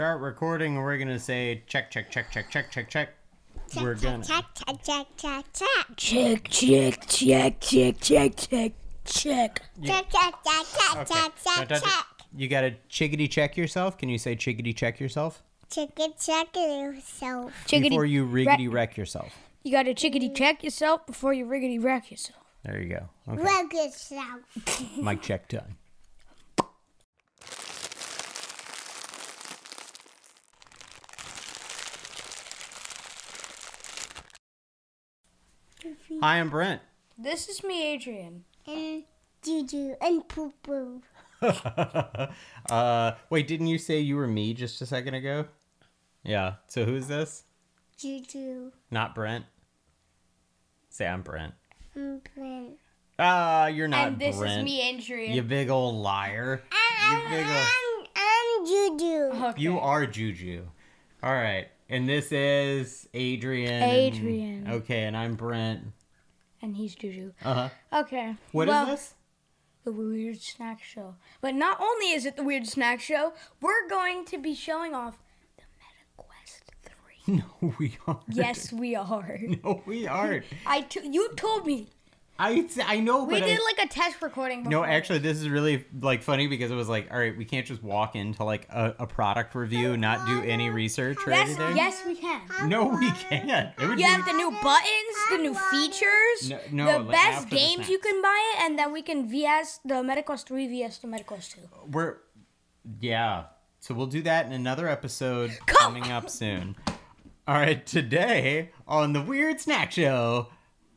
start recording and we're gonna say check, check, check, check, check, check, check. We're gonna. Check, check, check, check, check. Check, check, check, check, check, check, check. Check, check, check, check, check, check, check. You gotta chickadee check yourself. Can you say chickadee check yourself Check it, check yourself. Chickadee, before you ra- riggedy wreck yourself? you gotta chickadee check yourself before you riggedy wreck yourself. There you go. Okay. Rug yourself. Mic check done. Hi, I'm Brent. This is me, Adrian. And Juju and Poo Poo. uh, wait, didn't you say you were me just a second ago? Yeah. So who's this? Juju Not Brent. Say I'm Brent. and Brent. Ah, you're not and this Brent. is me, Adrian. You big old liar. You big old. I'm, I'm Juju. Okay. You are Juju. All right. And this is Adrian. Adrian. Okay, and I'm Brent. And he's Juju. Uh huh. Okay. What is well, this? The Weird Snack Show. But not only is it the Weird Snack Show, we're going to be showing off the MetaQuest 3. No, we aren't. Yes, we are. No, we aren't. I t- you told me. I, I know, We but I- did like a test recording before. No, actually, this is really like funny because it was like, all right, we can't just walk into like a, a product review, not do any research or Yes, anything. yes, we can. No, we can't. It would You be- have the new buttons, the new features, No- no, the like, best after the games you can buy it, and then we can VS the MetaQuest 3 VS the MetaQuest 2. We're yeah. So we'll do that in another episode Come coming up soon. All right, today on the Weird Snack Show,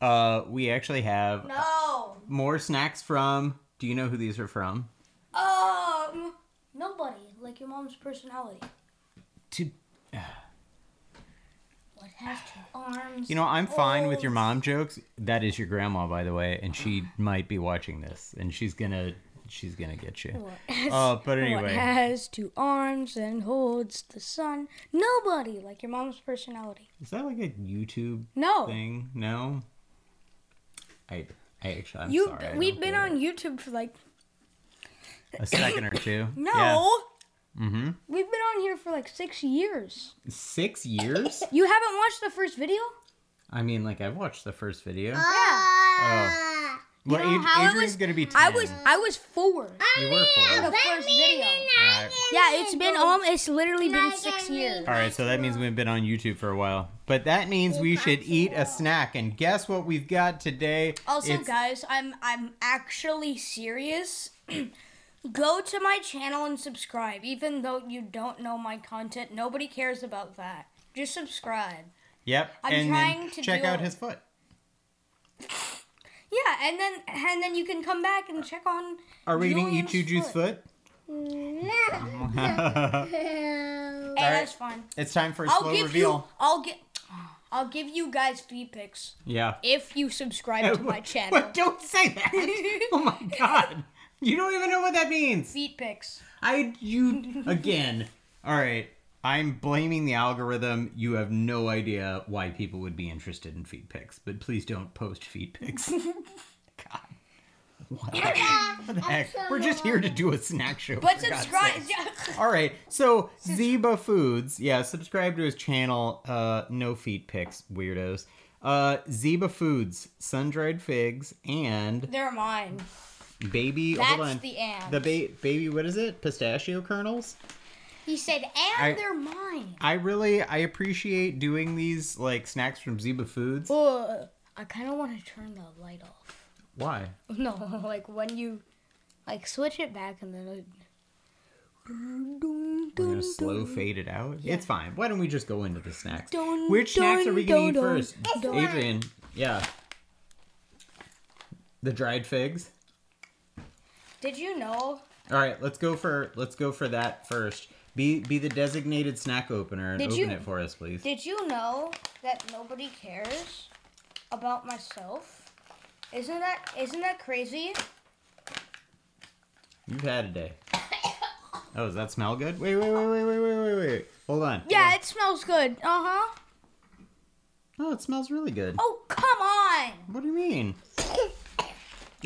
uh, we actually have No. more snacks from. Do you know who these are from? Um, nobody. Like your mom's personality. To What has two arms? you know, I'm fine with your mom jokes. That is your grandma, by the way, and she might be watching this, and she's gonna she's gonna get you. What has, Uh, but what anyway. has two arms and holds the sun? Nobody. Like your mom's personality. Is that like a YouTube No. thing? No. I I actually I'm you. sorry. I we've don't been get on it. YouTube for like a second or two. no. Yeah. Mm-hmm. We've been on here for like six years. Six years? You haven't watched the first video? I mean, like I've watched the first video. Yeah. Oh. Well, know Ad- how Adrian's was- gonna be ten. I was I was four. You were four. The first video. Alright. Yeah, it's been um, it's literally been six years. All right, so that means we've been on YouTube for a while. But that means we should eat a snack. And guess what we've got today? Also, It's- guys, I'm I'm actually serious. Go to my channel and subscribe, even though you don't know my content. Nobody cares about that. Just subscribe. Yep. I'm and trying then to check do out it. his foot. Yeah, and then and then you can come back and check on. Are we gonna eat Julian's Juju's foot. foot? Hey, Alright. that's fine. it's time for a I'll slow give reveal. you. I'll get. I'll give you guys feed pics Yeah. if you subscribe to my channel. What? Don't say that. oh my god. You don't even know what that means. Feet pics. I you again. All right. I'm blaming the algorithm. You have no idea why people would be interested in feed pics, but please don't post feed pics. God. What the, what the heck? We're just here to do a snack show. But subscribe. All right. So Ziba Foods, yeah, subscribe to his channel. Uh, no feet pics, weirdos. Uh, Ziba Foods, sun dried figs, and They're mine. baby. That's hold on. the and. The ba- baby, what is it? Pistachio kernels. He said, and I- they're mine. I really I appreciate doing these like snacks from Ziba Foods. Ugh. I kind of want to turn the light off. Why? No, like when you, like switch it back and then. It... We're gonna slow fade it out. It's fine. Why don't we just go into the snacks? Dun, Which snacks are we gonna dun, eat dun, first? dun. Adrian, yeah. The dried figs. Did you know? All right, let's go for let's go for that first. Be be the designated snack opener and Did open you- it for us, please. Did you know that nobody cares about myself? Isn't that isn't that crazy? You've had a day. Oh, does that smell good? Wait, wait, wait, wait, wait, wait, wait, wait. Hold on. Yeah, it smells good. Uh huh. Oh, it smells really good. Oh come on! What do you mean?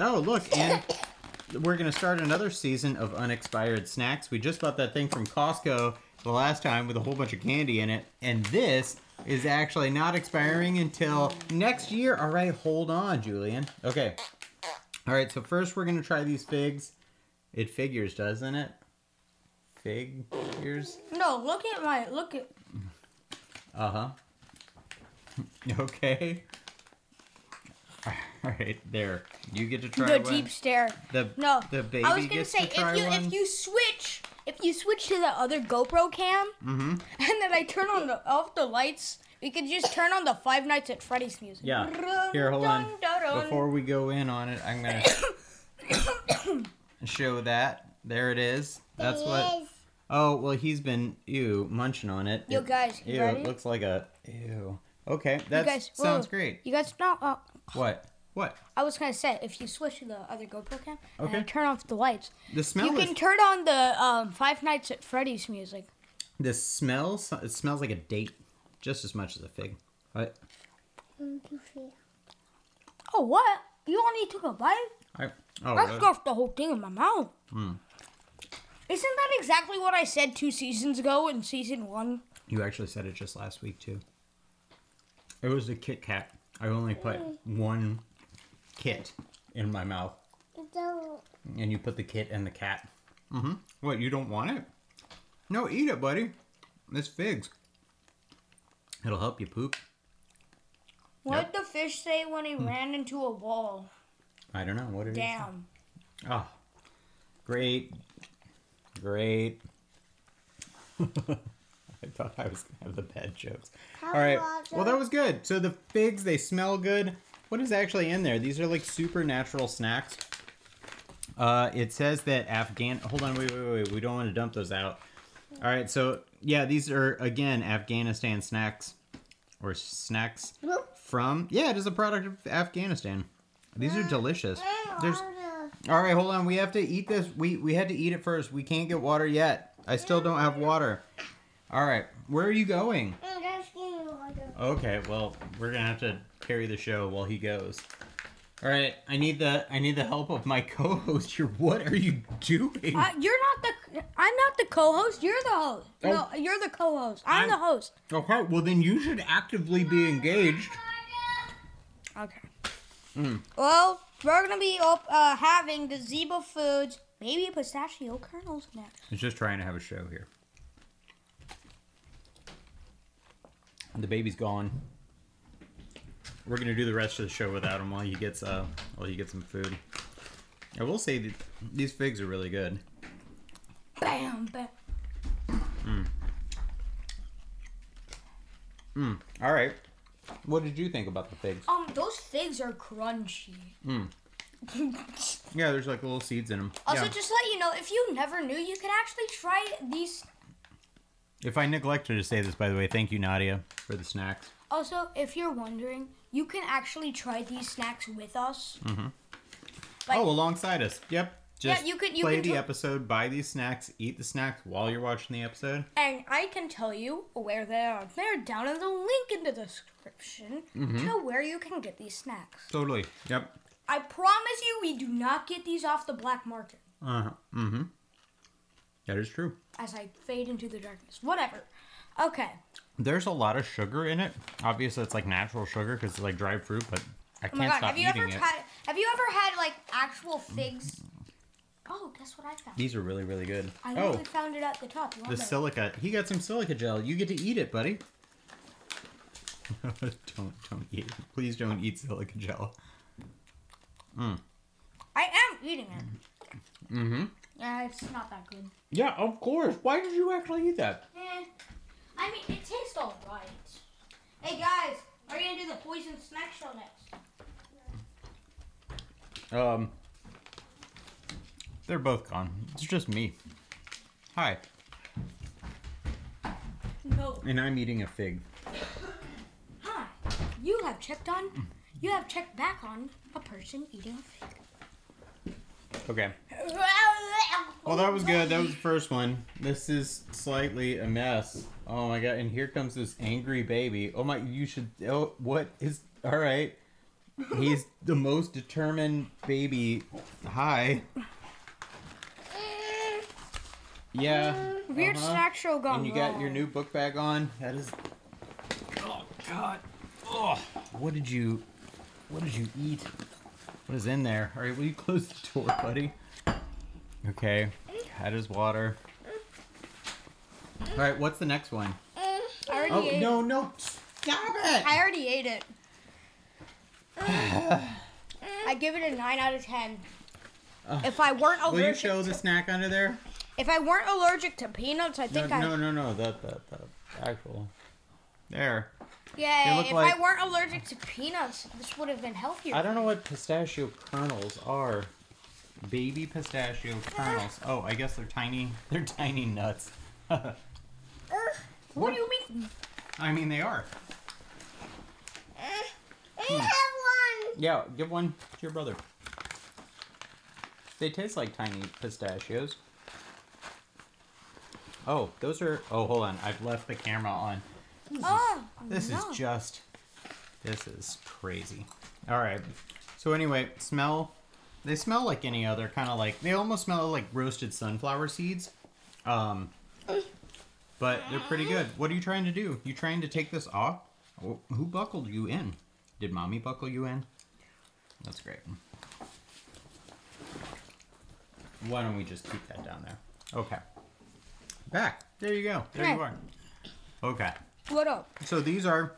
Oh, look, and we're gonna start another season of unexpired snacks. We just bought that thing from Costco the last time with a whole bunch of candy in it, and this is actually not expiring until next year. All right, hold on, Julian. Okay. All right, so first we're gonna try these figs. It figures, doesn't it? Figures. No, look at my look at. Uh huh. okay. All right, there. You get to try the one. deep stare. The No, the baby I was gonna gets say to try if you one. if you switch if you switch to the other GoPro cam Mm-hmm. and then I turn on the off the lights, we could just turn on the Five Nights at Freddy's music. Yeah. Here, hold on. Before we go in on it, I'm gonna show that. There it is. That's what. Oh well, he's been ew munching on it. Yo guys, you Ew, ready? it looks like a ew. Okay, that sounds whoa. great. You guys know? Uh, What? What? I was gonna say if you switch to the other GoPro cam and Okay. turn off the lights, The smell you is. can turn on the um, Five Nights at Freddy's music. the smell. It smells like a date, just as much as a fig. What? Oh what? You only took a bite? I. Oh. I really? stuffed the whole thing in my mouth. Hmm. Isn't that exactly what I said two seasons ago in season one? You actually said it just last week too. It was a Kit Kat. I only put one kit in my mouth, Don't. and you put the kit and the cat. Mm-hmm. What? You don't want it? No, eat it, buddy. It's figs. It'll help you poop. What did the fish say when he ran into a wall? I don't know what it is. Damn. Oh, great, great. I thought I was gonna have the bad jokes. All right. Well, that was good. So the figs, they smell good. What is actually in there? These are like super natural snacks. Uh, it says that Afghan. Hold on, wait, wait, wait. We don't want to dump those out. All right. So yeah, these are again Afghanistan snacks, or snacks from. Yeah, it is a product of Afghanistan. These are delicious. There's. All right, hold on. We have to eat this. We we had to eat it first. We can't get water yet. I still don't have water. All right, where are you going? Okay, well, we're gonna have to carry the show while he goes. All right, I need the I need the help of my co-host. Here, what are you doing? Uh, you're not the. I'm not the co-host. You're the host. No, you're the co-host. I'm, I'm- the host. Okay, well then you should actively be engaged. Okay. Mm. Well, we're gonna be op- uh, having the Ziba Foods baby pistachio kernels next. He's just trying to have a show here. The baby's gone. We're gonna do the rest of the show without him while he gets uh while he gets some food. I will say that these figs are really good. Bam, bam. Mm. All right. What did you think about the figs? Um, those figs are crunchy. Mm. Yeah, there's like little seeds in them. Also, yeah. just to let you know, if you never knew, you could actually try these. If I neglected to say this, by the way, thank you, Nadia, for the snacks. Also, if you're wondering, you can actually try these snacks with us. Mhm. Like- oh, alongside us. Yep. Yeah, Just you could- you play can the tr- episode, buy these snacks, eat the snacks while you're watching the episode. And I can tell you where they are. They're down in the link in the description Mm-hmm. to where you can get these snacks. Totally. Yep. I promise you, we do not get these off the black market. Uh huh. Mm-hmm. That is true. As I fade into the darkness. Whatever. Okay. There's a lot of sugar in it. Obviously, it's like natural sugar because it's like dried fruit, but I Oh can't my god, stop have you eating ever it. tried? Have you ever had like actual figs? Oh, guess what I found? These are really, really good. I oh, literally found it at the top. The it? silica. He got some silica gel. You get to eat it, buddy. don't, don't eat. it. Please don't eat silica gel. I am eating it. Mm-hmm. Yeah, it's not that good. Yeah, of course. Why did you actually eat that? Eh, I mean, it tastes alright. Hey guys, we're gonna do the poison snack show next. Um, they're both gone. It's just me. Hi, No. and I'm eating a fig. Hi. You have checked on. You have checked back on a person eating a fig. Okay. Well, that was good. That was the first one. This is slightly a mess. Oh my god! And here comes this angry baby. Oh my! You should. Oh, what is? All right. He's the most determined baby. Hi. Yeah. Weird uh-huh. snack show gone And you got your new book bag on. That is. Oh God. Oh, what did you? What did you eat? What is in there? All right, will you close the door, buddy? Okay. Had his water. All right, what's the next one? Mm, I already Oh ate no, no! Stop it! I already ate it. I give it a nine out of ten. If I weren't Will you allergic, show to, the snack under there? if I weren't allergic to peanuts, I No, think I. no, no, no. That, that, that actual. There. Yeah, look if like- I weren't allergic to peanuts, this would have been healthier. I don't know what pistachio kernels are. Baby pistachio kernels. Oh, I guess they're tiny. They're tiny nuts. What do you mean? I mean, they are. I hmm. have one. Yeah, give one to your brother. They taste like tiny pistachios. Oh, those are. Oh, hold on. I've left the camera on. Oh, This no. is just. This is crazy. All right. So anyway, smell. They smell like any other kind of like. They almost smell like roasted sunflower seeds. Um. But they're pretty good. What are you trying to do? You trying to take this off? Wh- Who buckled you in? Did mommy buckle you in? That's great. Why don't we just keep that down there? Okay. Back. There you go. There you are. Okay. What up? So these are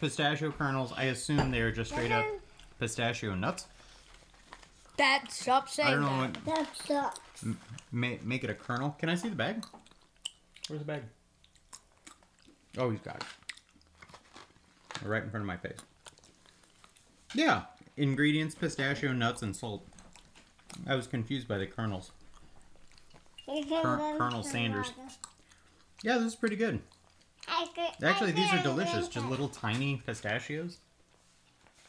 pistachio kernels. I assume they're just straight up pistachio nuts. That stop saying I don't know that. what That sucks. make, make it a kernel. Can I see the bag? Where's the bag? Oh, he's got it. Right in front of my face. Yeah. Ingredients: pistachio nuts and salt. I was confused by the kernels. You Col- go Colonel to Sanders. water. Yeah, this is pretty good. I could- Actually, I these are delicious. Just it. little tiny pistachios.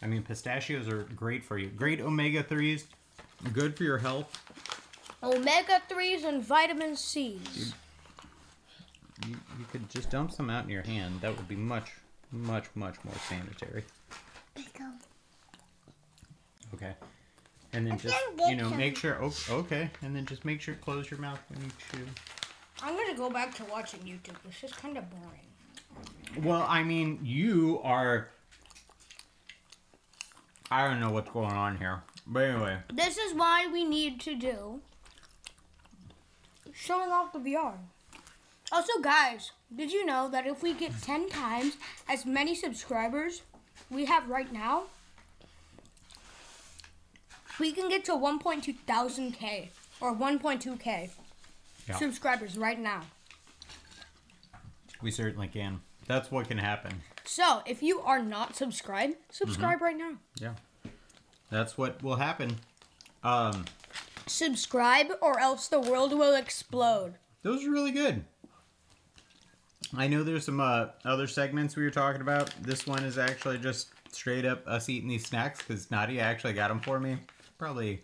I mean, pistachios are great for you. Great omega 3s. Good for your health. Omega 3s and vitamin C's. You, you could just dump some out in your hand. That would be much, much, much more sanitary. Pickle. Okay. And then just, you know, some. make sure. Oh, okay. And then just make sure close your mouth when you chew. I'm gonna go back to watching YouTube. This is kind of boring. Well, I mean, you are. I don't know what's going on here. But anyway. This is why we need to do showing off the VR. Also, guys, did you know that if we get 10 times as many subscribers we have right now, we can get to 1.2 thousand K or 1.2K Yeah. subscribers right now. We certainly can. That's what can happen. So, if you are not subscribed, subscribe mm-hmm. right now. Yeah. That's what will happen. Um, Subscribe or else the world will explode. those are really good. I know there's some uh, other segments we were talking about. This one is actually just straight up us eating these snacks because Nadia actually got them for me probably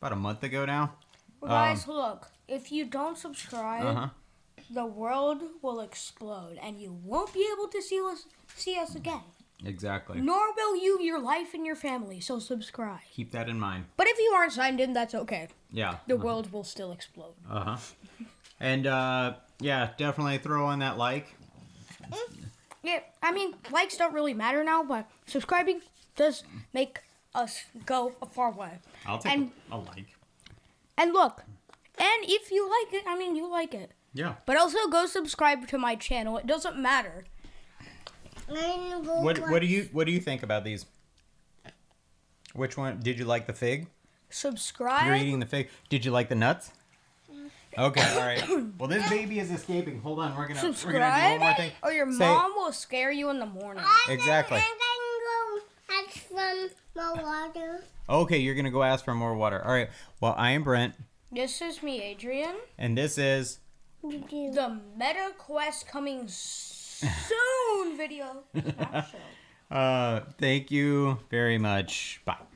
about a month ago now. Well, guys, look, if you don't subscribe, Uh huh. the world will explode and you won't be able to see us see us again. Exactly. Nor will you, your life, and your family. So subscribe. Keep that in mind. But if you aren't signed in, that's okay. Yeah. The world will still explode. Uh huh. And uh, yeah, definitely throw on that like. Yeah, I mean, likes don't really matter now, but subscribing does make us go a far way. I'll take And- a, a like. And look, and if you like it, I mean, you like it. Yeah. But also go subscribe to my channel. It doesn't matter. I'm gonna What What do you What do you think about these? Which one did you like the fig? Subscribe. You're eating the fig. Did you like the nuts? Mm. Okay, all right. Well, this baby is escaping. Hold on, we're gonna we're gonna do one subscribe, more thing. or your Say- mom will scare you in the morning. Exactly. I'm gonna go from the water. Okay, you're gonna go ask for more water. All right. Well, I am Brent, This is me, Adrian. and this is The Meta Quest coming soon video. Uh. Thank you very much. Bye.